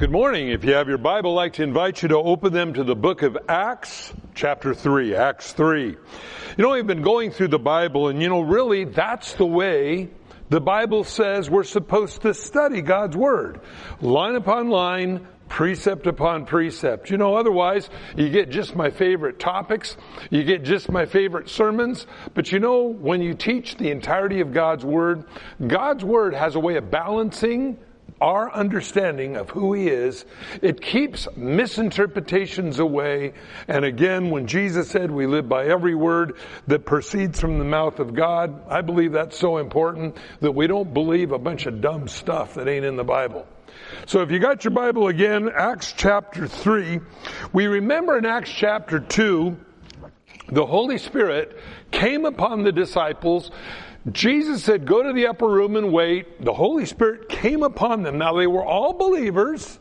Good morning. If you have your Bible, I'd like to invite you to open them to the book of Acts, chapter 3. Acts 3. You know, we've been going through the Bible, and you know, really, that's the way the Bible says we're supposed to study God's Word. Line upon line, precept upon precept. You know, otherwise, you get just my favorite topics, you get just my favorite sermons, but you know, when you teach the entirety of God's Word, God's Word has a way of balancing our understanding of who He is. It keeps misinterpretations away. And again, when Jesus said we live by every word that proceeds from the mouth of God, I believe that's so important that we don't believe a bunch of dumb stuff that ain't in the Bible. So if you got your Bible again, Acts chapter 3, we remember in Acts chapter 2, the Holy Spirit came upon the disciples Jesus said, Go to the upper room and wait. The Holy Spirit came upon them. Now, they were all believers,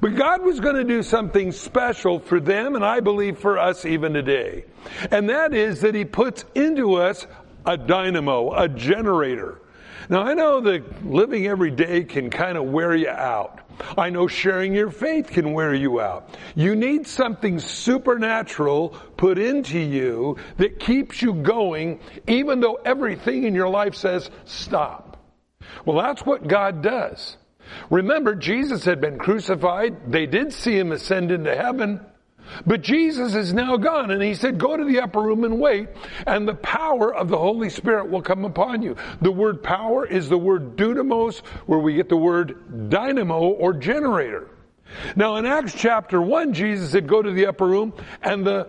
but God was going to do something special for them, and I believe for us even today. And that is that He puts into us a dynamo, a generator. Now, I know that living every day can kind of wear you out. I know sharing your faith can wear you out. You need something supernatural put into you that keeps you going even though everything in your life says stop. Well, that's what God does. Remember, Jesus had been crucified. They did see him ascend into heaven. But Jesus is now gone and he said, go to the upper room and wait and the power of the Holy Spirit will come upon you. The word power is the word dunamos where we get the word dynamo or generator. Now in Acts chapter 1, Jesus said, go to the upper room and the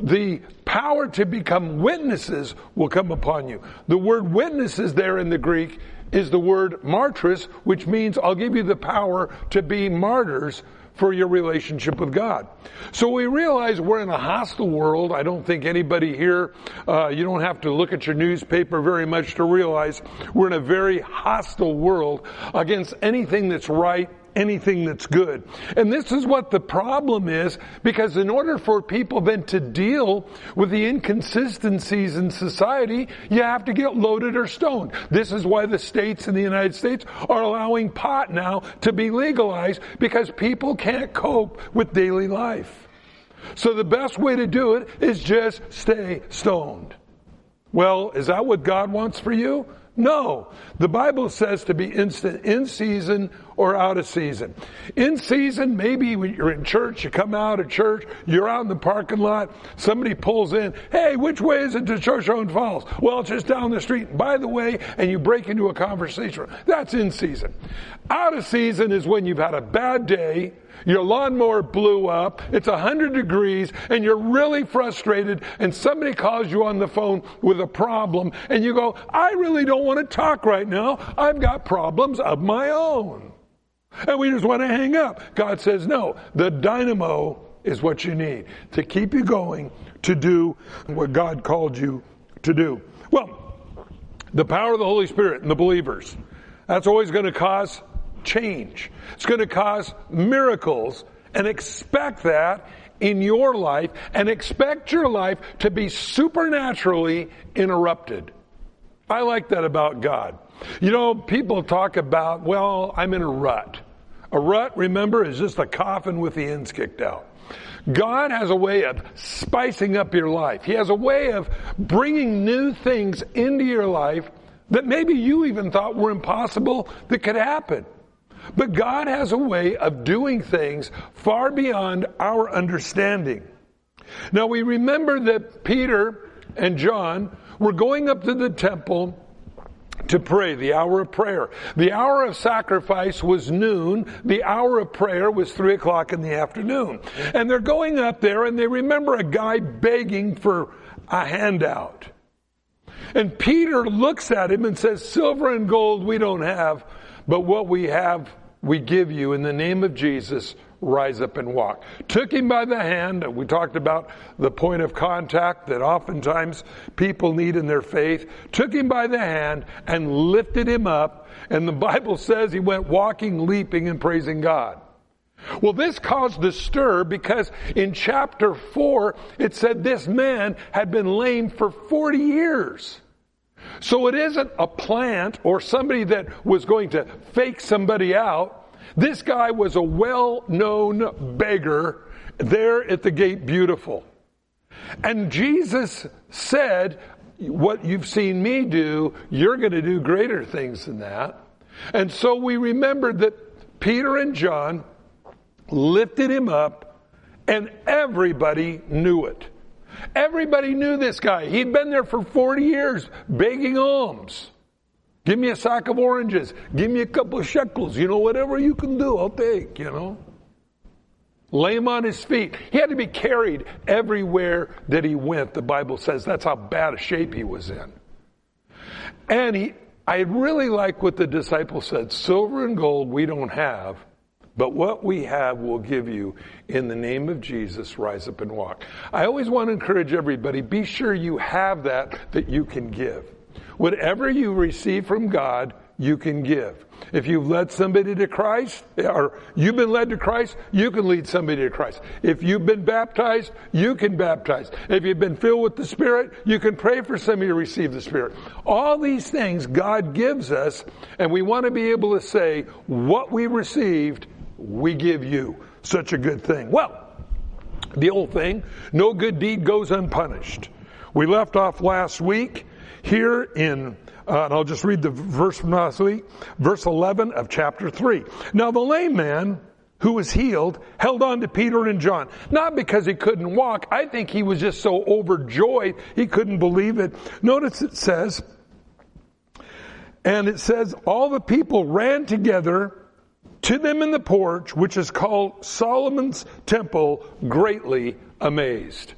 the power to become witnesses will come upon you. The word witnesses there in the Greek is the word martyrs, which means I'll give you the power to be martyrs for your relationship with God. So we realize we're in a hostile world. I don't think anybody here, uh, you don't have to look at your newspaper very much to realize we're in a very hostile world against anything that's right anything that's good. And this is what the problem is because in order for people then to deal with the inconsistencies in society, you have to get loaded or stoned. This is why the states in the United States are allowing pot now to be legalized because people can't cope with daily life. So the best way to do it is just stay stoned. Well, is that what God wants for you? No. The Bible says to be instant in season or out of season. In season, maybe when you're in church, you come out of church, you're out in the parking lot, somebody pulls in, hey, which way is it to Church Shoshone Falls? Well, it's just down the street. By the way, and you break into a conversation. That's in season. Out of season is when you've had a bad day, your lawnmower blew up, it's 100 degrees, and you're really frustrated, and somebody calls you on the phone with a problem, and you go, I really don't want to talk right now. I've got problems of my own. And we just want to hang up. God says, no, the dynamo is what you need to keep you going to do what God called you to do. Well, the power of the Holy Spirit and the believers, that's always going to cause change. It's going to cause miracles and expect that in your life and expect your life to be supernaturally interrupted. I like that about God. You know, people talk about, well, I'm in a rut. A rut, remember, is just a coffin with the ends kicked out. God has a way of spicing up your life. He has a way of bringing new things into your life that maybe you even thought were impossible that could happen. But God has a way of doing things far beyond our understanding. Now we remember that Peter and John were going up to the temple to pray, the hour of prayer. The hour of sacrifice was noon. The hour of prayer was three o'clock in the afternoon. And they're going up there and they remember a guy begging for a handout. And Peter looks at him and says, silver and gold we don't have, but what we have we give you in the name of Jesus rise up and walk. Took him by the hand. We talked about the point of contact that oftentimes people need in their faith. Took him by the hand and lifted him up. And the Bible says he went walking, leaping, and praising God. Well, this caused a stir because in chapter 4, it said this man had been lame for 40 years. So it isn't a plant or somebody that was going to fake somebody out. This guy was a well-known beggar there at the gate beautiful. And Jesus said, what you've seen me do, you're going to do greater things than that. And so we remembered that Peter and John lifted him up and everybody knew it. Everybody knew this guy. He'd been there for 40 years begging alms. Give me a sack of oranges. Give me a couple of shekels. You know, whatever you can do, I'll take, you know. Lay him on his feet. He had to be carried everywhere that he went. The Bible says that's how bad a shape he was in. And he, I really like what the disciple said. Silver and gold we don't have, but what we have we'll give you in the name of Jesus, rise up and walk. I always want to encourage everybody, be sure you have that that you can give. Whatever you receive from God, you can give. If you've led somebody to Christ, or you've been led to Christ, you can lead somebody to Christ. If you've been baptized, you can baptize. If you've been filled with the Spirit, you can pray for somebody to receive the Spirit. All these things God gives us, and we want to be able to say, what we received, we give you. Such a good thing. Well, the old thing, no good deed goes unpunished. We left off last week here in uh, and I'll just read the verse from last week, verse 11 of chapter 3. Now the lame man who was healed held on to Peter and John. Not because he couldn't walk. I think he was just so overjoyed he couldn't believe it. Notice it says, and it says, all the people ran together to them in the porch, which is called Solomon's temple, greatly amazed.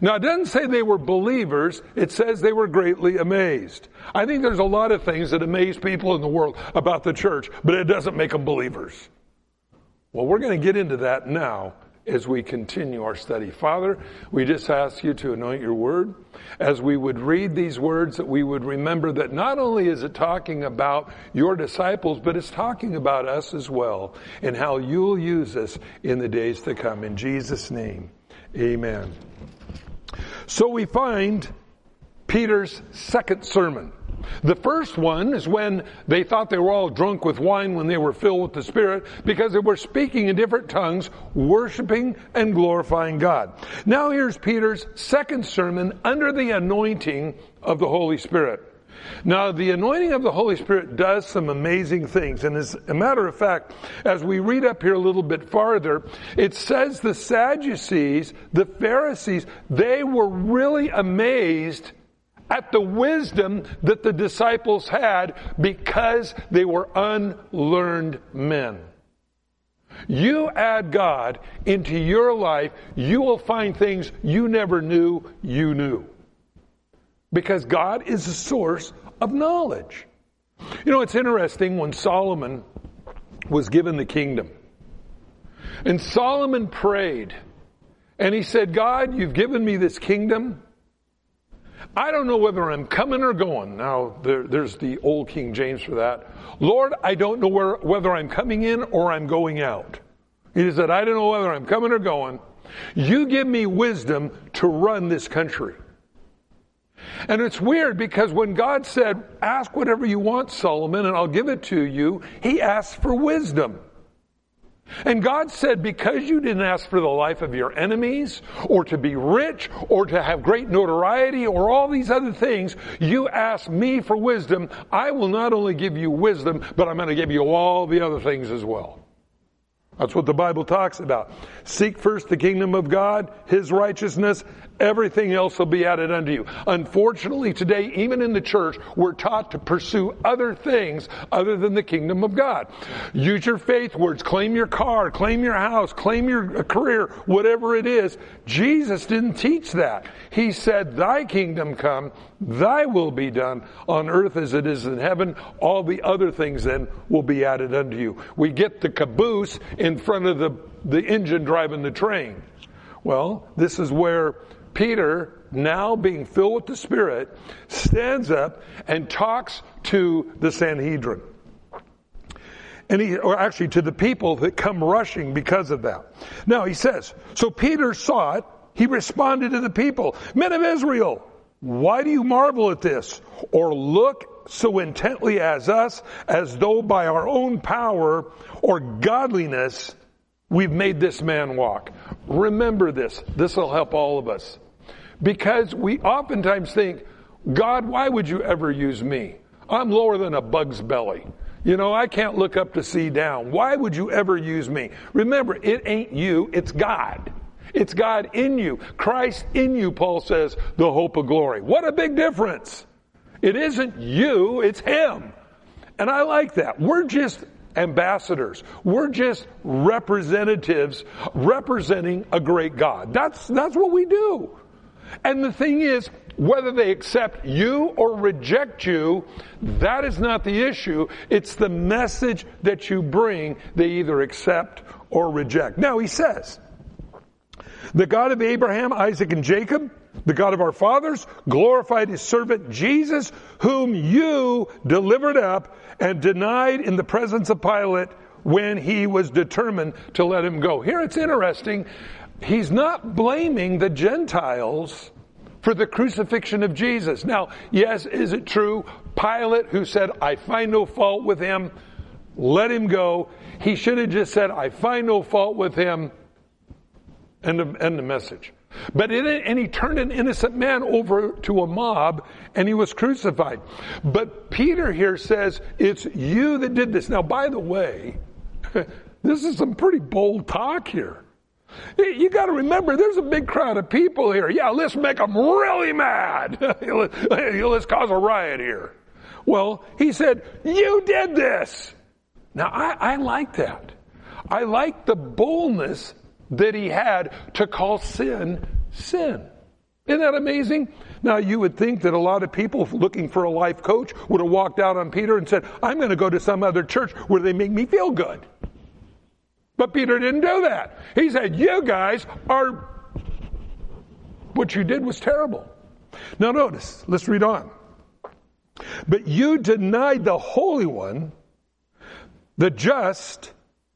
Now, it doesn't say they were believers, it says they were greatly amazed. I think there's a lot of things that amaze people in the world about the church, but it doesn't make them believers. Well, we're going to get into that now as we continue our study. Father, we just ask you to anoint your word. As we would read these words, that we would remember that not only is it talking about your disciples, but it's talking about us as well and how you'll use us in the days to come. In Jesus' name, amen. So we find Peter's second sermon. The first one is when they thought they were all drunk with wine when they were filled with the Spirit because they were speaking in different tongues, worshiping and glorifying God. Now here's Peter's second sermon under the anointing of the Holy Spirit. Now, the anointing of the Holy Spirit does some amazing things. And as a matter of fact, as we read up here a little bit farther, it says the Sadducees, the Pharisees, they were really amazed at the wisdom that the disciples had because they were unlearned men. You add God into your life, you will find things you never knew you knew. Because God is the source of knowledge. You know, it's interesting when Solomon was given the kingdom. And Solomon prayed and he said, God, you've given me this kingdom. I don't know whether I'm coming or going. Now, there, there's the old King James for that. Lord, I don't know where, whether I'm coming in or I'm going out. He said, I don't know whether I'm coming or going. You give me wisdom to run this country. And it's weird because when God said, ask whatever you want, Solomon, and I'll give it to you, he asked for wisdom. And God said, because you didn't ask for the life of your enemies, or to be rich, or to have great notoriety, or all these other things, you asked me for wisdom. I will not only give you wisdom, but I'm going to give you all the other things as well. That's what the Bible talks about. Seek first the kingdom of God, His righteousness, everything else will be added unto you. Unfortunately, today, even in the church, we're taught to pursue other things other than the kingdom of God. Use your faith words, claim your car, claim your house, claim your career, whatever it is. Jesus didn't teach that. He said, Thy kingdom come, Thy will be done on earth as it is in heaven. All the other things then will be added unto you. We get the caboose in front of the, the engine driving the train. Well, this is where Peter, now being filled with the Spirit, stands up and talks to the Sanhedrin. And he, or actually to the people that come rushing because of that. Now he says, so Peter saw it, he responded to the people, men of Israel, why do you marvel at this? Or look so intently as us as though by our own power or godliness we've made this man walk. Remember this. This will help all of us. Because we oftentimes think, God, why would you ever use me? I'm lower than a bug's belly. You know, I can't look up to see down. Why would you ever use me? Remember, it ain't you, it's God. It's God in you. Christ in you, Paul says, the hope of glory. What a big difference. It isn't you, it's Him. And I like that. We're just ambassadors. We're just representatives representing a great God. That's, that's what we do. And the thing is, whether they accept you or reject you, that is not the issue. It's the message that you bring they either accept or reject. Now he says, the God of Abraham, Isaac, and Jacob, the God of our fathers, glorified his servant Jesus, whom you delivered up and denied in the presence of Pilate when he was determined to let him go. Here it's interesting. He's not blaming the Gentiles for the crucifixion of Jesus. Now, yes, is it true? Pilate, who said, I find no fault with him, let him go. He should have just said, I find no fault with him, End of, end of message. But it, and he turned an innocent man over to a mob and he was crucified. But Peter here says, it's you that did this. Now, by the way, this is some pretty bold talk here. You got to remember, there's a big crowd of people here. Yeah, let's make them really mad. let's cause a riot here. Well, he said, You did this. Now, I, I like that. I like the boldness that he had to call sin sin. Isn't that amazing? Now, you would think that a lot of people looking for a life coach would have walked out on Peter and said, I'm going to go to some other church where they make me feel good. But Peter didn't do that. He said, You guys are, what you did was terrible. Now, notice, let's read on. But you denied the Holy One, the just,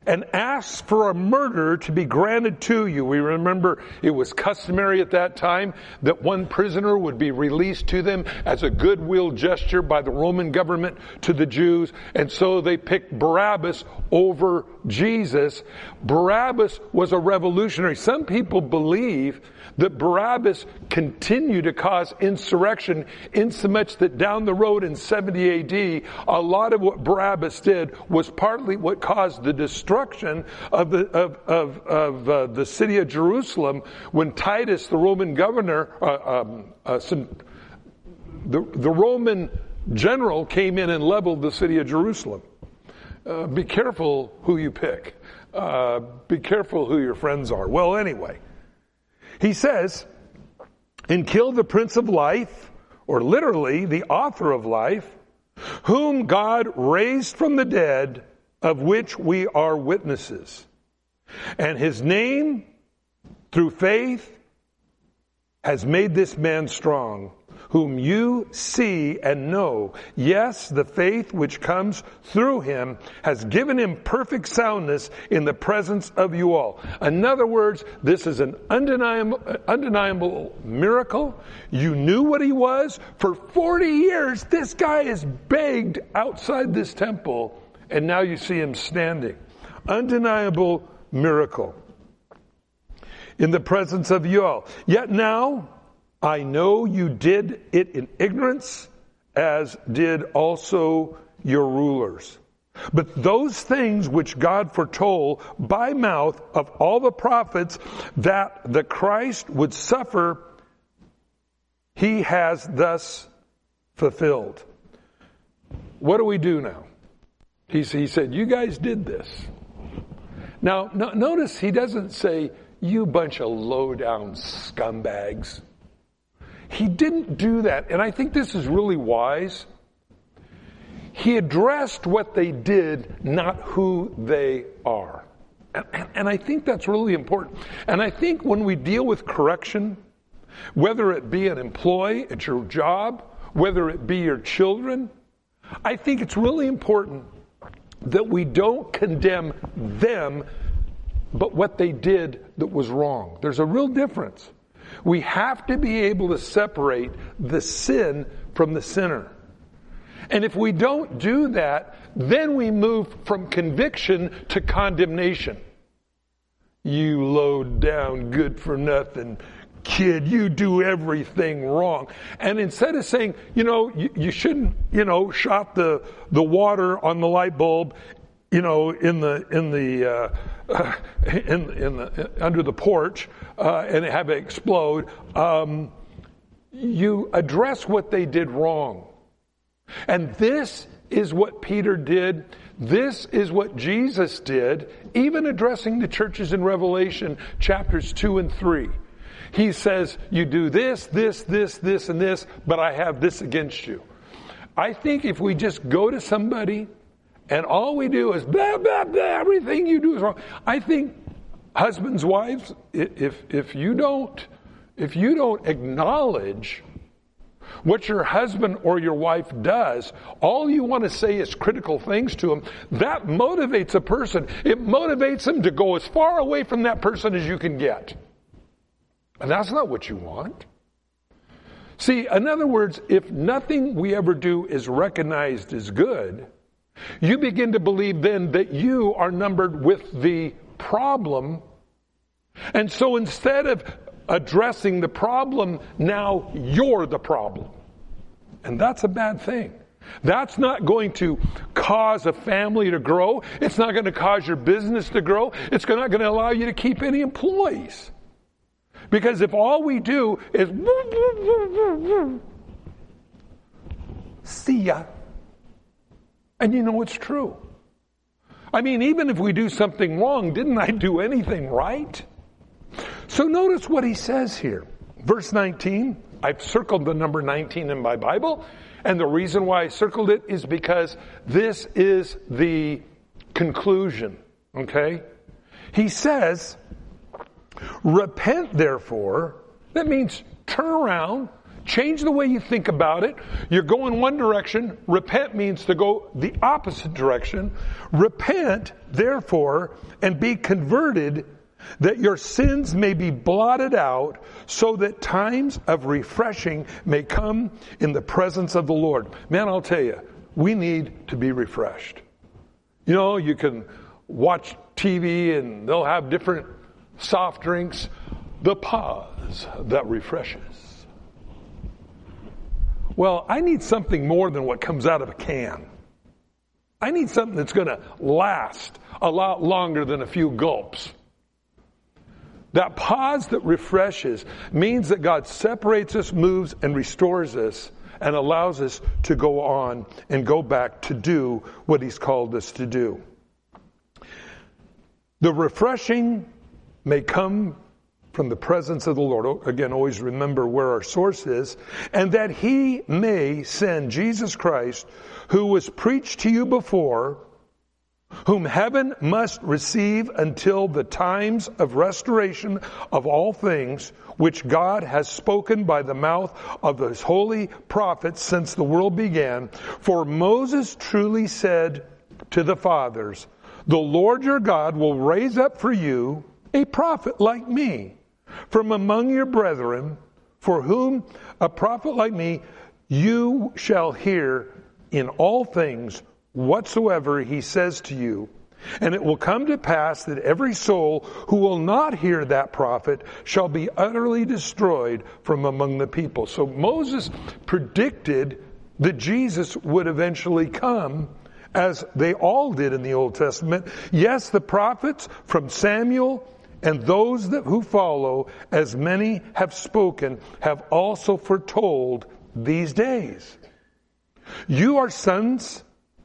and asked for a murder to be granted to you. We remember it was customary at that time that one prisoner would be released to them as a goodwill gesture by the Roman government to the Jews. And so they picked Barabbas over Jesus. Barabbas was a revolutionary. Some people believe that Barabbas continued to cause insurrection insomuch that down the road in 70 AD, a lot of what Barabbas did was partly what caused the destruction of the, of, of, of uh, the city of Jerusalem when Titus, the Roman governor, uh, um, uh, the, the Roman general came in and leveled the city of Jerusalem. Uh, be careful who you pick. Uh, be careful who your friends are. Well, anyway, he says, and kill the Prince of Life, or literally the author of life, whom God raised from the dead, of which we are witnesses. And his name, through faith, has made this man strong whom you see and know. Yes, the faith which comes through him has given him perfect soundness in the presence of you all. In other words, this is an undeniable, undeniable miracle. You knew what he was. For 40 years, this guy is begged outside this temple, and now you see him standing. Undeniable miracle in the presence of you all. Yet now, I know you did it in ignorance, as did also your rulers. But those things which God foretold by mouth of all the prophets that the Christ would suffer, he has thus fulfilled. What do we do now? He, he said, You guys did this. Now, no, notice he doesn't say, You bunch of low down scumbags. He didn't do that, and I think this is really wise. He addressed what they did, not who they are. And, and, I think that's really important. And I think when we deal with correction, whether it be an employee at your job, whether it be your children, I think it's really important that we don't condemn them, but what they did that was wrong. There's a real difference. We have to be able to separate the sin from the sinner. And if we don't do that, then we move from conviction to condemnation. You low down, good for nothing kid, you do everything wrong. And instead of saying, you know, you, you shouldn't, you know, shot the, the water on the light bulb, you know, in the, in the, uh, in, in the, under the porch, uh, and have it explode, um, you address what they did wrong. And this is what Peter did. This is what Jesus did, even addressing the churches in Revelation chapters 2 and 3. He says, You do this, this, this, this, and this, but I have this against you. I think if we just go to somebody and all we do is blah, blah, blah, everything you do is wrong. I think husbands, wives, if, if you don't, if you don't acknowledge what your husband or your wife does, all you want to say is critical things to them, that motivates a person. It motivates them to go as far away from that person as you can get. And that's not what you want. See, in other words, if nothing we ever do is recognized as good, you begin to believe then that you are numbered with the problem. And so instead of addressing the problem, now you're the problem. And that's a bad thing. That's not going to cause a family to grow. It's not going to cause your business to grow. It's not going to allow you to keep any employees. Because if all we do is see ya, and you know it's true. I mean, even if we do something wrong, didn't I do anything right? So notice what he says here. Verse 19, I've circled the number 19 in my Bible, and the reason why I circled it is because this is the conclusion, okay? He says, Repent, therefore. That means turn around, change the way you think about it. You're going one direction. Repent means to go the opposite direction. Repent, therefore, and be converted that your sins may be blotted out so that times of refreshing may come in the presence of the Lord. Man, I'll tell you, we need to be refreshed. You know, you can watch TV and they'll have different soft drinks, the pause that refreshes. Well, I need something more than what comes out of a can. I need something that's going to last a lot longer than a few gulps. That pause that refreshes means that God separates us, moves, and restores us and allows us to go on and go back to do what He's called us to do. The refreshing may come from the presence of the Lord. Oh, again, always remember where our source is. And that He may send Jesus Christ, who was preached to you before, whom heaven must receive until the times of restoration of all things, which God has spoken by the mouth of his holy prophets since the world began. For Moses truly said to the fathers, the Lord your God will raise up for you a prophet like me from among your brethren, for whom a prophet like me you shall hear in all things whatsoever he says to you. And it will come to pass that every soul who will not hear that prophet shall be utterly destroyed from among the people. So Moses predicted that Jesus would eventually come as they all did in the Old Testament. Yes, the prophets from Samuel and those that, who follow, as many have spoken, have also foretold these days. You are sons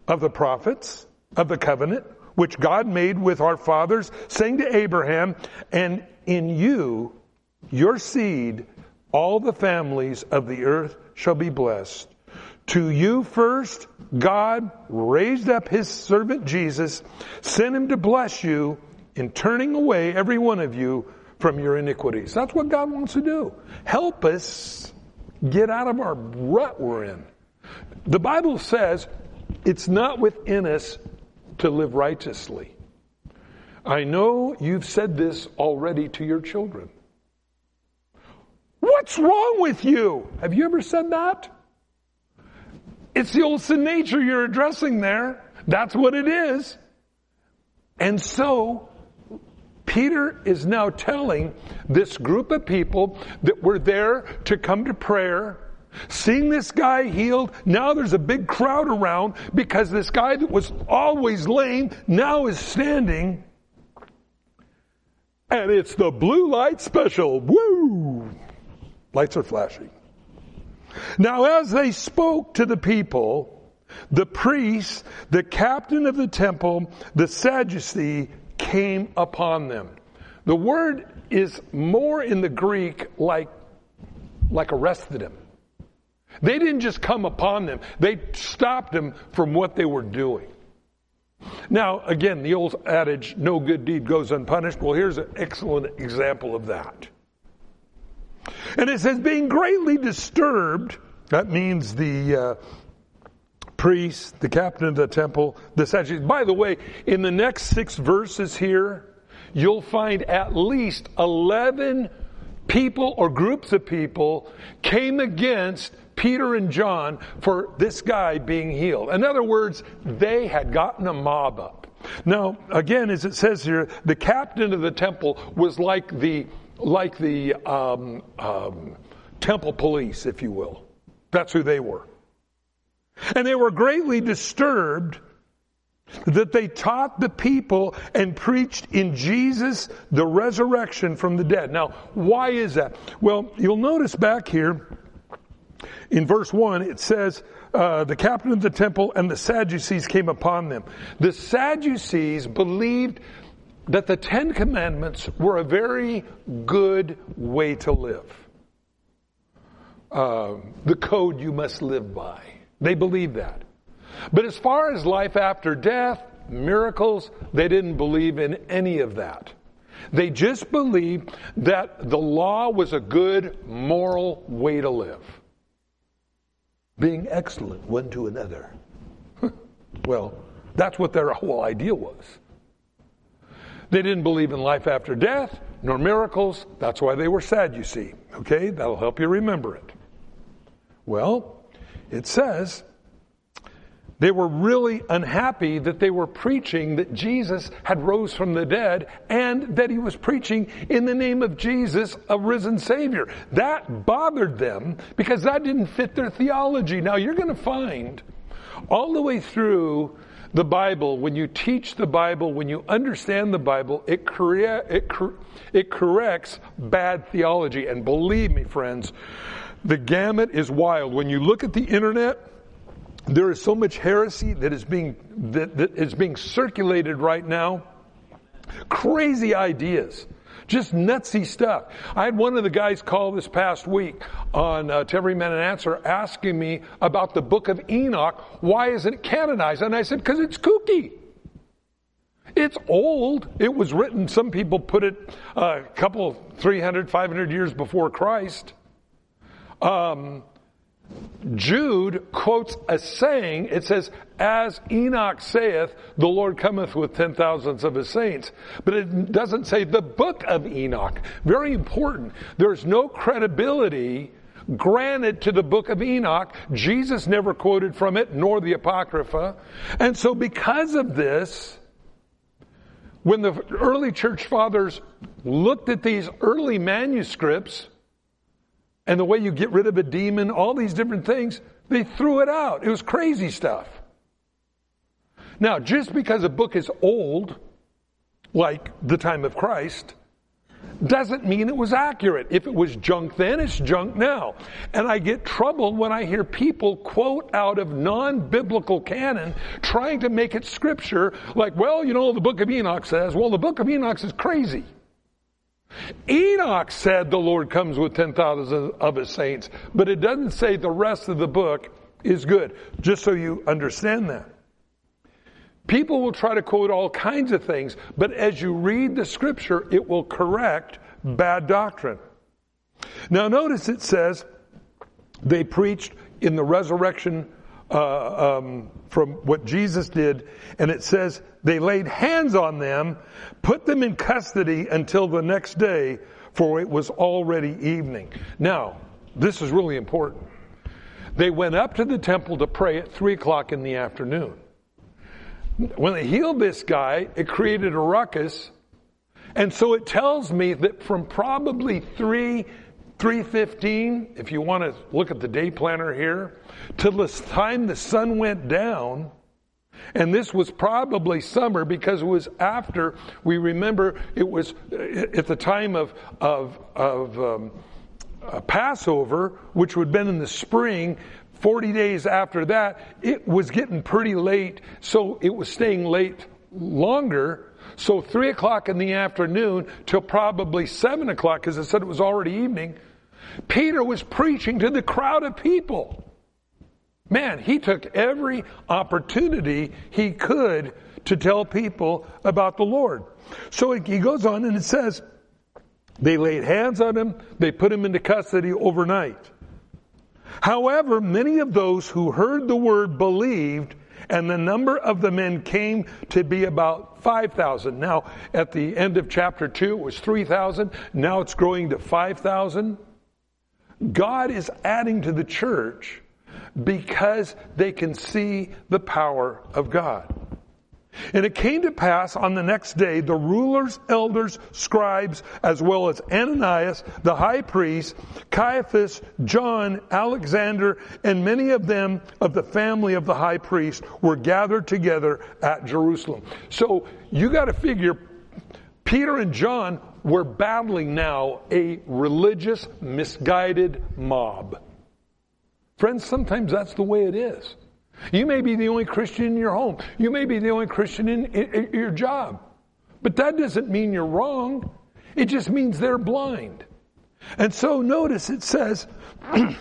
of the prophets of the covenant, which God made with our fathers, saying to Abraham, and in you, your seed, all the families of the earth shall be blessed. To you first, God raised up his servant Jesus, sent him to bless you in turning away every one of you from your iniquities. That's what God wants to do. Help us get out of our rut we're in. The Bible says it's not within us to live righteously. I know you've said this already to your children. What's wrong with you? Have you ever said that? It's the old sin nature you're addressing there. That's what it is. And so, Peter is now telling this group of people that were there to come to prayer, seeing this guy healed. Now there's a big crowd around because this guy that was always lame now is standing. And it's the blue light special. Woo! Lights are flashing. Now, as they spoke to the people, the priests, the captain of the temple, the Sadducee came upon them. The word is more in the Greek like, like arrested him. They didn't just come upon them, they stopped them from what they were doing. Now, again, the old adage, no good deed goes unpunished. Well, here's an excellent example of that. And it says, being greatly disturbed, that means the uh, priest, the captain of the temple, the Sadducees. By the way, in the next six verses here, you'll find at least 11 people or groups of people came against Peter and John for this guy being healed. In other words, they had gotten a mob up. Now, again, as it says here, the captain of the temple was like the like the um, um, temple police, if you will. That's who they were. And they were greatly disturbed that they taught the people and preached in Jesus the resurrection from the dead. Now, why is that? Well, you'll notice back here in verse 1, it says, uh, the captain of the temple and the Sadducees came upon them. The Sadducees believed that the Ten Commandments were a very good way to live. Uh, the code you must live by. They believed that. But as far as life after death, miracles, they didn't believe in any of that. They just believed that the law was a good moral way to live. Being excellent one to another. well, that's what their whole idea was. They didn't believe in life after death, nor miracles. That's why they were sad, you see. Okay? That'll help you remember it. Well, it says they were really unhappy that they were preaching that Jesus had rose from the dead and that he was preaching in the name of Jesus, a risen Savior. That bothered them because that didn't fit their theology. Now you're going to find all the way through the Bible, when you teach the Bible, when you understand the Bible, it, it, cor- it corrects bad theology. And believe me, friends, the gamut is wild. When you look at the internet, there is so much heresy that is being that, that is being circulated right now. Crazy ideas. Just nutsy stuff. I had one of the guys call this past week on uh, to Every Man an Answer asking me about the book of Enoch. Why isn't it canonized? And I said, because it's kooky. It's old. It was written, some people put it uh, a couple, 300, 500 years before Christ. Um, Jude quotes a saying. It says, as Enoch saith, the Lord cometh with ten thousands of his saints. But it doesn't say the book of Enoch. Very important. There's no credibility granted to the book of Enoch. Jesus never quoted from it, nor the Apocrypha. And so because of this, when the early church fathers looked at these early manuscripts, and the way you get rid of a demon, all these different things, they threw it out. It was crazy stuff. Now, just because a book is old, like the time of Christ, doesn't mean it was accurate. If it was junk then, it's junk now. And I get troubled when I hear people quote out of non-biblical canon trying to make it scripture like, well, you know, the book of Enoch says, well, the book of Enoch is crazy. Enoch said the Lord comes with 10,000 of his saints, but it doesn't say the rest of the book is good, just so you understand that. People will try to quote all kinds of things, but as you read the scripture, it will correct bad doctrine. Now notice it says they preached in the resurrection uh, um, from what Jesus did, and it says they laid hands on them, put them in custody until the next day, for it was already evening. Now, this is really important. They went up to the temple to pray at three o'clock in the afternoon. When they healed this guy, it created a ruckus. And so it tells me that from probably 3, 315, if you want to look at the day planner here, till the time the sun went down, and this was probably summer because it was after, we remember it was at the time of, of, of um, uh, Passover, which would have been in the spring. 40 days after that, it was getting pretty late, so it was staying late longer. So three o'clock in the afternoon till probably seven o'clock, because it said it was already evening, Peter was preaching to the crowd of people. Man, he took every opportunity he could to tell people about the Lord. So he goes on and it says, they laid hands on him, they put him into custody overnight. However, many of those who heard the word believed, and the number of the men came to be about 5,000. Now, at the end of chapter 2, it was 3,000. Now it's growing to 5,000. God is adding to the church because they can see the power of God. And it came to pass on the next day, the rulers, elders, scribes, as well as Ananias, the high priest, Caiaphas, John, Alexander, and many of them of the family of the high priest were gathered together at Jerusalem. So you got to figure Peter and John were battling now a religious, misguided mob. Friends, sometimes that's the way it is. You may be the only Christian in your home. You may be the only Christian in, in, in your job. But that doesn't mean you're wrong. It just means they're blind. And so notice it says, and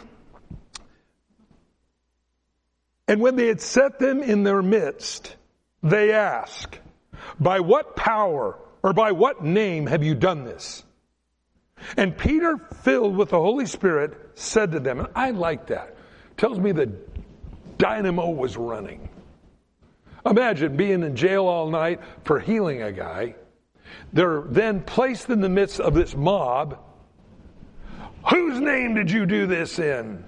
when they had set them in their midst, they ask, by what power or by what name have you done this? And Peter, filled with the Holy Spirit, said to them, and I like that tells me the dynamo was running. Imagine being in jail all night for healing a guy. They're then placed in the midst of this mob. Whose name did you do this in?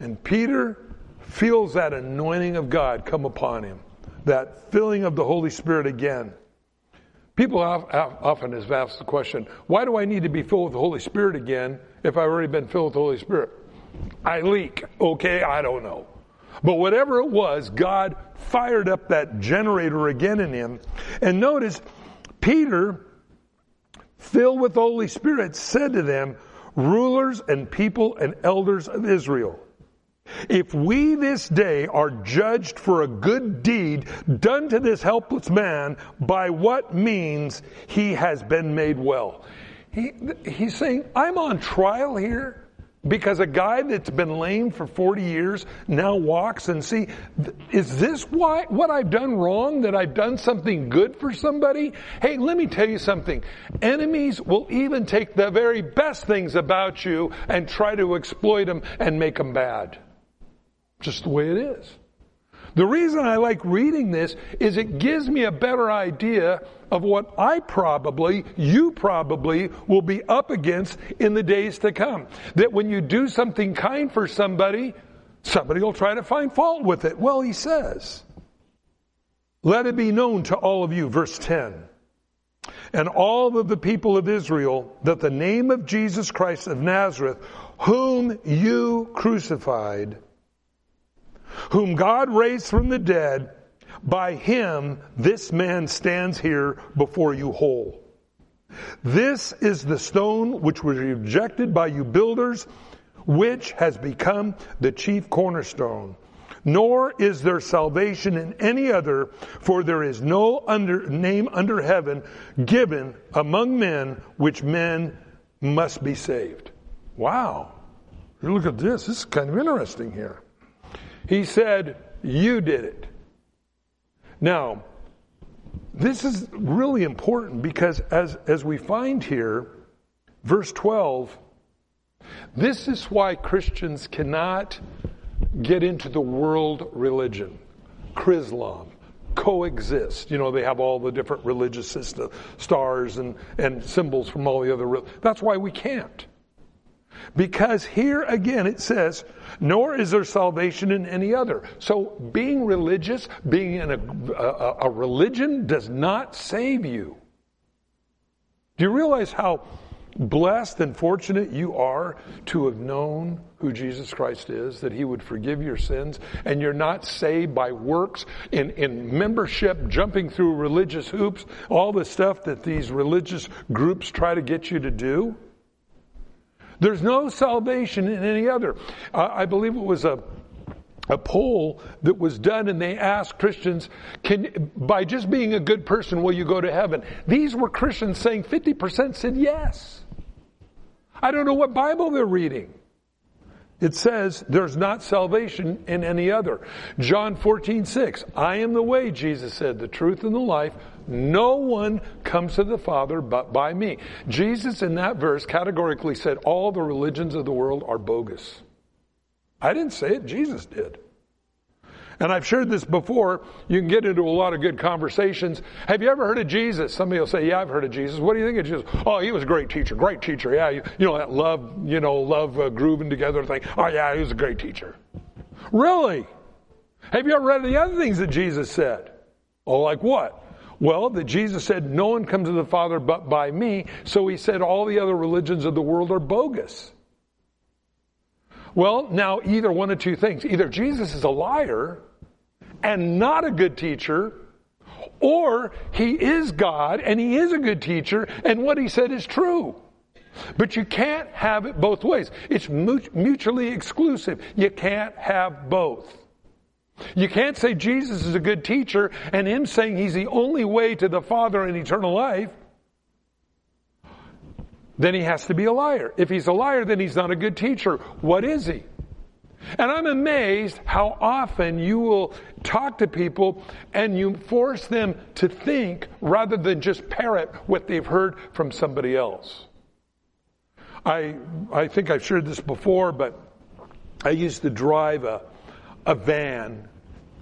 And Peter feels that anointing of God come upon him, that filling of the Holy Spirit again. People often have asked the question, why do I need to be filled with the Holy Spirit again if I've already been filled with the Holy Spirit? I leak. Okay, I don't know. But whatever it was, God fired up that generator again in him. And notice, Peter, filled with the Holy Spirit, said to them, rulers and people and elders of Israel, if we this day are judged for a good deed done to this helpless man, by what means he has been made well? He, he's saying, I'm on trial here. Because a guy that's been lame for 40 years now walks and see, is this why, what I've done wrong? That I've done something good for somebody? Hey, let me tell you something. Enemies will even take the very best things about you and try to exploit them and make them bad. Just the way it is. The reason I like reading this is it gives me a better idea of what I probably, you probably will be up against in the days to come. That when you do something kind for somebody, somebody will try to find fault with it. Well, he says, let it be known to all of you, verse 10, and all of the people of Israel that the name of Jesus Christ of Nazareth, whom you crucified, whom God raised from the dead, by him this man stands here before you whole. This is the stone which was rejected by you builders, which has become the chief cornerstone. Nor is there salvation in any other, for there is no under, name under heaven given among men which men must be saved. Wow. You look at this. This is kind of interesting here. He said, You did it. Now, this is really important because as, as we find here, verse 12, this is why Christians cannot get into the world religion, Chrislam, coexist. You know, they have all the different religious system, stars and, and symbols from all the other. That's why we can't. Because here again it says, nor is there salvation in any other. So being religious, being in a, a, a religion does not save you. Do you realize how blessed and fortunate you are to have known who Jesus Christ is, that He would forgive your sins, and you're not saved by works in, in membership, jumping through religious hoops, all the stuff that these religious groups try to get you to do? There's no salvation in any other. Uh, I believe it was a a poll that was done and they asked Christians, can, by just being a good person, will you go to heaven? These were Christians saying 50% said yes. I don't know what Bible they're reading. It says there's not salvation in any other. John 14, 6. I am the way, Jesus said, the truth and the life. No one comes to the Father but by me. Jesus in that verse categorically said all the religions of the world are bogus. I didn't say it, Jesus did. And I've shared this before. You can get into a lot of good conversations. Have you ever heard of Jesus? Somebody will say, Yeah, I've heard of Jesus. What do you think of Jesus? Oh, he was a great teacher. Great teacher. Yeah, you, you know, that love, you know, love uh, grooving together thing. Oh, yeah, he was a great teacher. Really? Have you ever read the other things that Jesus said? Oh, like what? Well, that Jesus said, No one comes to the Father but by me. So he said all the other religions of the world are bogus. Well, now either one of two things. Either Jesus is a liar and not a good teacher, or he is God and he is a good teacher and what he said is true. But you can't have it both ways. It's mutually exclusive. You can't have both. You can't say Jesus is a good teacher and him saying he's the only way to the Father and eternal life. Then he has to be a liar. If he's a liar, then he's not a good teacher. What is he? And I'm amazed how often you will talk to people and you force them to think rather than just parrot what they've heard from somebody else. I, I think I've shared this before, but I used to drive a, a van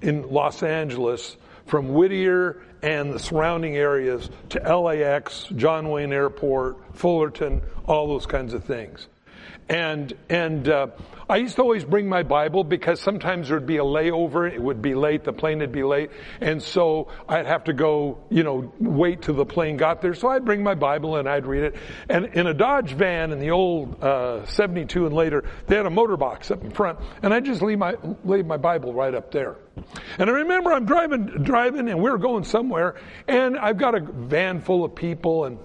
in Los Angeles from Whittier and the surrounding areas to LAX, John Wayne Airport, Fullerton, all those kinds of things. And, and, uh, I used to always bring my Bible because sometimes there'd be a layover. It would be late. The plane would be late. And so I'd have to go, you know, wait till the plane got there. So I'd bring my Bible and I'd read it. And in a Dodge van in the old, uh, 72 and later, they had a motor box up in front. And I just leave my, leave my Bible right up there. And I remember I'm driving, driving and we we're going somewhere and I've got a van full of people and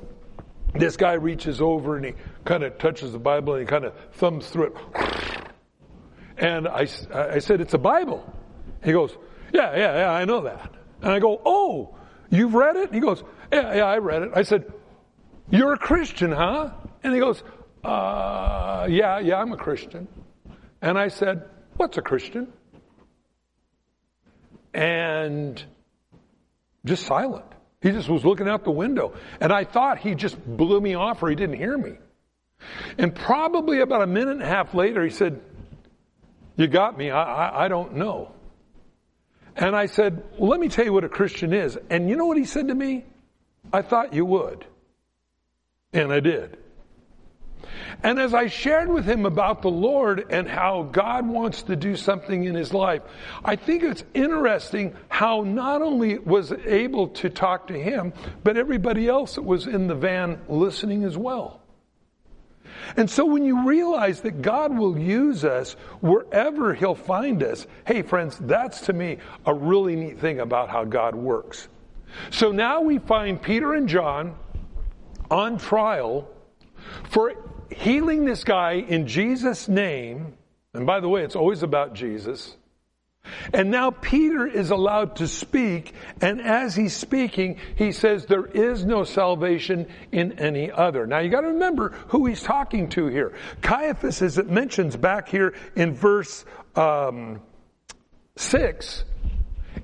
this guy reaches over and he kind of touches the Bible and he kind of thumbs through it. And I, I said, It's a Bible. He goes, Yeah, yeah, yeah, I know that. And I go, Oh, you've read it? He goes, Yeah, yeah, I read it. I said, You're a Christian, huh? And he goes, uh, Yeah, yeah, I'm a Christian. And I said, What's a Christian? And just silent. He just was looking out the window. And I thought he just blew me off or he didn't hear me. And probably about a minute and a half later, he said, You got me. I, I, I don't know. And I said, well, Let me tell you what a Christian is. And you know what he said to me? I thought you would. And I did. And as I shared with him about the Lord and how God wants to do something in his life, I think it's interesting how not only was able to talk to him, but everybody else that was in the van listening as well. And so when you realize that God will use us wherever He'll find us, hey friends, that's to me a really neat thing about how God works. So now we find Peter and John on trial for healing this guy in Jesus' name. And by the way, it's always about Jesus. And now Peter is allowed to speak, and as he's speaking, he says there is no salvation in any other. Now you gotta remember who he's talking to here. Caiaphas, as it mentions back here in verse, um, six,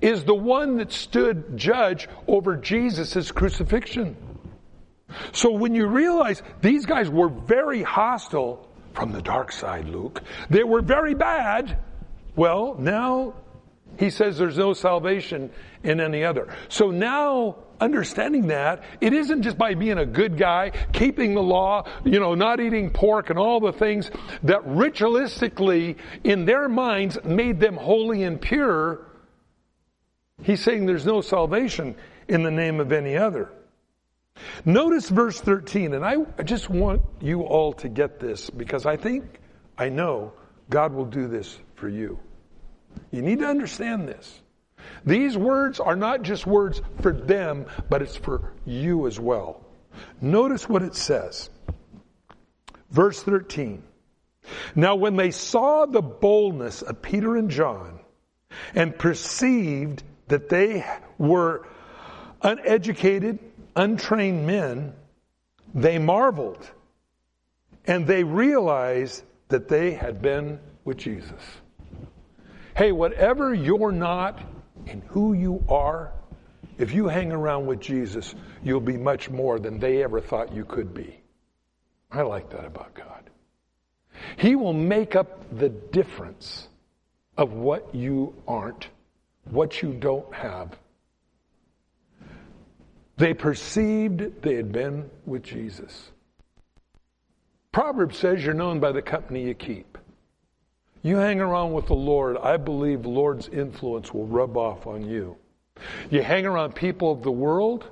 is the one that stood judge over Jesus' crucifixion. So when you realize these guys were very hostile from the dark side, Luke, they were very bad, well, now He says there's no salvation in any other. So now, understanding that, it isn't just by being a good guy, keeping the law, you know, not eating pork and all the things that ritualistically, in their minds, made them holy and pure. He's saying there's no salvation in the name of any other. Notice verse 13, and I just want you all to get this because I think, I know, God will do this for you. You need to understand this. These words are not just words for them, but it's for you as well. Notice what it says. Verse 13. Now, when they saw the boldness of Peter and John and perceived that they were uneducated, untrained men, they marveled and they realized that they had been with Jesus. Hey, whatever you're not and who you are, if you hang around with Jesus, you'll be much more than they ever thought you could be. I like that about God. He will make up the difference of what you aren't, what you don't have. They perceived they had been with Jesus. Proverbs says you're known by the company you keep. You hang around with the Lord, I believe Lord's influence will rub off on you. You hang around people of the world,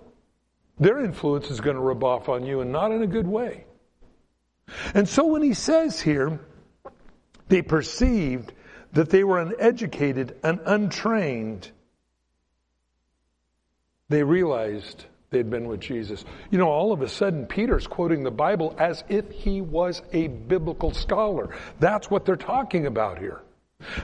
their influence is going to rub off on you and not in a good way. And so when he says here, they perceived that they were uneducated and untrained, they realized they'd been with Jesus. You know, all of a sudden, Peter's quoting the Bible as if he was a biblical scholar. That's what they're talking about here.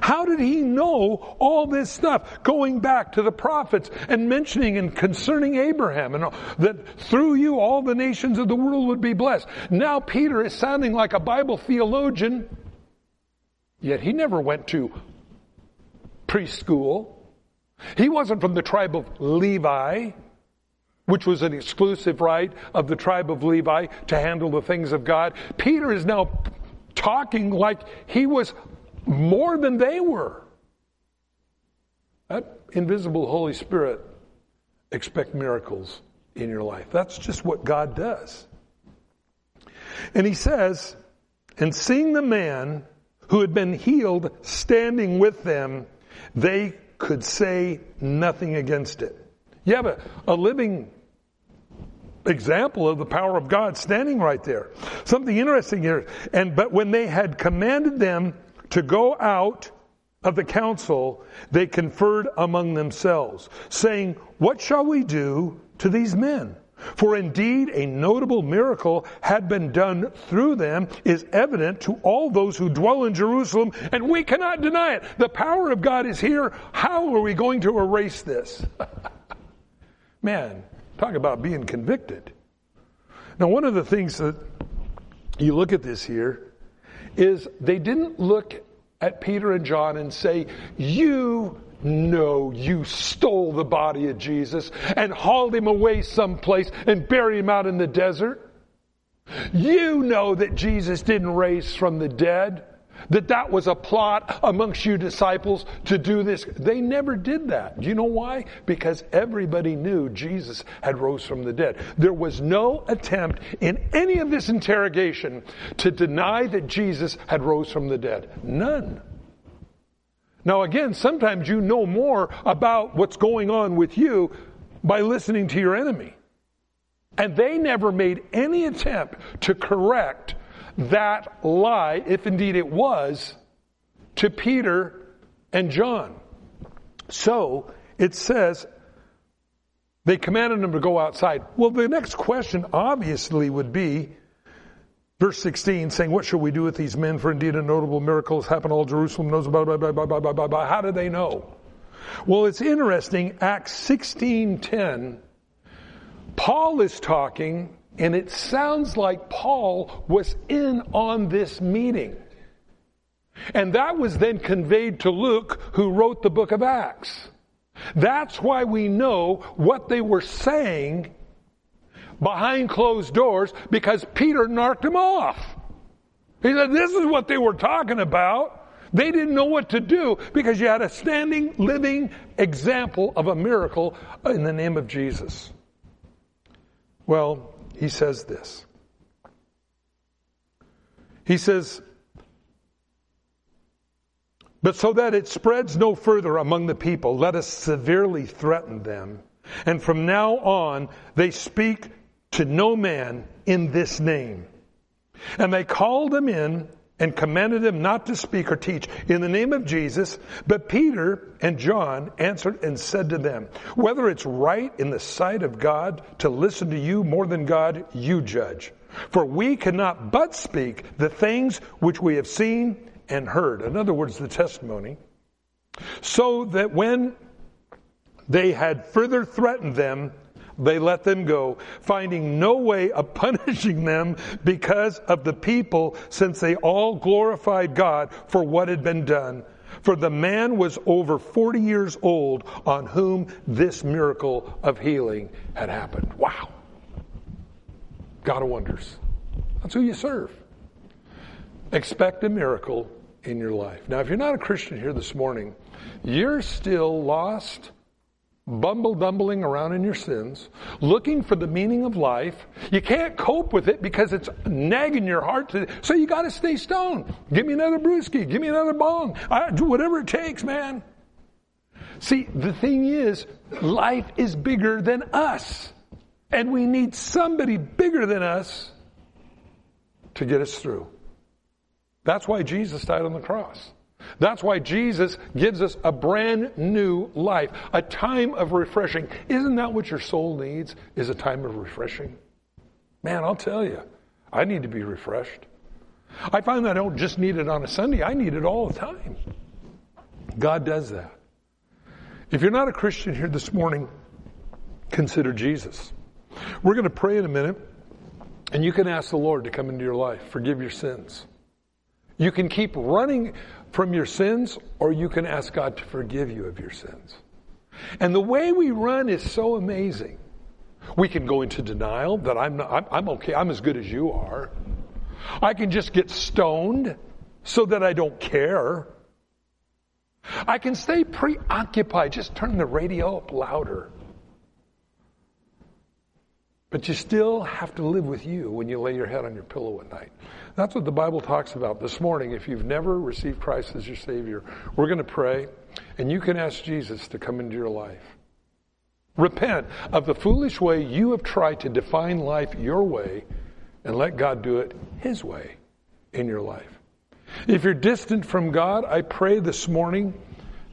How did he know all this stuff going back to the prophets and mentioning and concerning Abraham and that through you all the nations of the world would be blessed? Now Peter is sounding like a Bible theologian, yet he never went to preschool. He wasn't from the tribe of Levi which was an exclusive right of the tribe of Levi to handle the things of God. Peter is now talking like he was more than they were. That invisible Holy Spirit expect miracles in your life. That's just what God does. And he says, and seeing the man who had been healed standing with them, they could say nothing against it. You have a, a living example of the power of God standing right there. Something interesting here. And, but when they had commanded them to go out of the council, they conferred among themselves, saying, What shall we do to these men? For indeed a notable miracle had been done through them is evident to all those who dwell in Jerusalem, and we cannot deny it. The power of God is here. How are we going to erase this? Man, Talk about being convicted. Now, one of the things that you look at this here is they didn't look at Peter and John and say, You know you stole the body of Jesus and hauled him away someplace and buried him out in the desert. You know that Jesus didn't raise from the dead that that was a plot amongst you disciples to do this. They never did that. Do you know why? Because everybody knew Jesus had rose from the dead. There was no attempt in any of this interrogation to deny that Jesus had rose from the dead. None. Now again, sometimes you know more about what's going on with you by listening to your enemy. And they never made any attempt to correct that lie, if indeed it was, to Peter and John. So it says they commanded them to go outside. Well, the next question obviously would be verse 16 saying, What shall we do with these men? For indeed a notable miracle has happened. All Jerusalem knows about it. How do they know? Well, it's interesting. Acts 16:10. Paul is talking and it sounds like Paul was in on this meeting. And that was then conveyed to Luke, who wrote the book of Acts. That's why we know what they were saying behind closed doors because Peter narked them off. He said, This is what they were talking about. They didn't know what to do because you had a standing, living example of a miracle in the name of Jesus. Well, he says this. He says, but so that it spreads no further among the people, let us severely threaten them. And from now on, they speak to no man in this name. And they called them in and commanded them not to speak or teach in the name of Jesus. But Peter and John answered and said to them, whether it's right in the sight of God to listen to you more than God, you judge. For we cannot but speak the things which we have seen and heard. In other words, the testimony. So that when they had further threatened them, they let them go, finding no way of punishing them because of the people, since they all glorified God for what had been done. For the man was over 40 years old on whom this miracle of healing had happened. Wow. God of wonders. That's who you serve. Expect a miracle in your life. Now, if you're not a Christian here this morning, you're still lost, bumble dumbling around in your sins, looking for the meaning of life. You can't cope with it because it's nagging your heart to, so you gotta stay stoned. Give me another brewski, give me another bong. I do whatever it takes, man. See, the thing is, life is bigger than us. And we need somebody bigger than us to get us through. That's why Jesus died on the cross. That's why Jesus gives us a brand new life, a time of refreshing. Isn't that what your soul needs? Is a time of refreshing? Man, I'll tell you, I need to be refreshed. I find that I don't just need it on a Sunday, I need it all the time. God does that. If you're not a Christian here this morning, consider Jesus. We're going to pray in a minute, and you can ask the Lord to come into your life, forgive your sins. You can keep running from your sins, or you can ask God to forgive you of your sins. And the way we run is so amazing. We can go into denial that I'm, not, I'm, I'm okay, I'm as good as you are. I can just get stoned so that I don't care. I can stay preoccupied, just turn the radio up louder. But you still have to live with you when you lay your head on your pillow at night. That's what the Bible talks about this morning. If you've never received Christ as your Savior, we're going to pray, and you can ask Jesus to come into your life. Repent of the foolish way you have tried to define life your way, and let God do it His way in your life. If you're distant from God, I pray this morning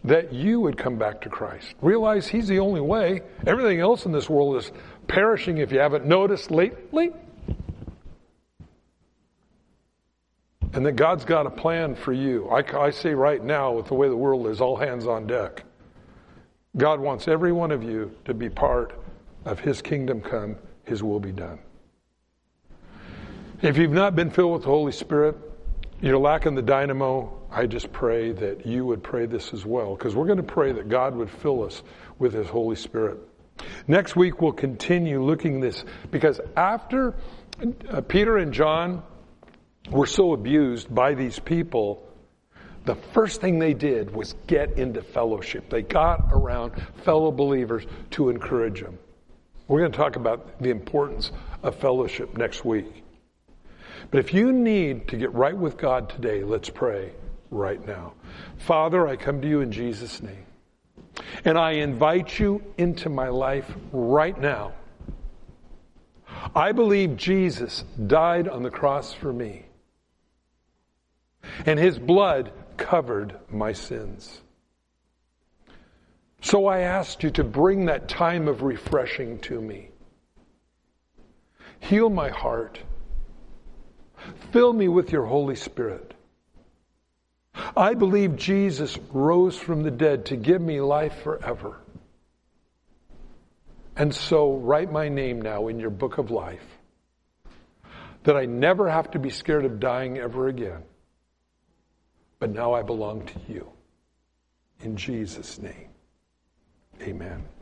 that you would come back to Christ. Realize He's the only way. Everything else in this world is perishing if you haven't noticed lately. And that God's got a plan for you. I, I say right now, with the way the world is, all hands on deck. God wants every one of you to be part of His kingdom come, His will be done. If you've not been filled with the Holy Spirit, you're lacking the dynamo. I just pray that you would pray this as well, because we're going to pray that God would fill us with His Holy Spirit. Next week we'll continue looking this because after uh, Peter and John were so abused by these people, the first thing they did was get into fellowship. They got around fellow believers to encourage them. We're going to talk about the importance of fellowship next week. But if you need to get right with God today, let's pray right now. Father, I come to you in Jesus' name. And I invite you into my life right now. I believe Jesus died on the cross for me. And his blood covered my sins. So I asked you to bring that time of refreshing to me. Heal my heart. Fill me with your Holy Spirit. I believe Jesus rose from the dead to give me life forever. And so write my name now in your book of life that I never have to be scared of dying ever again. But now I belong to you. In Jesus' name, amen.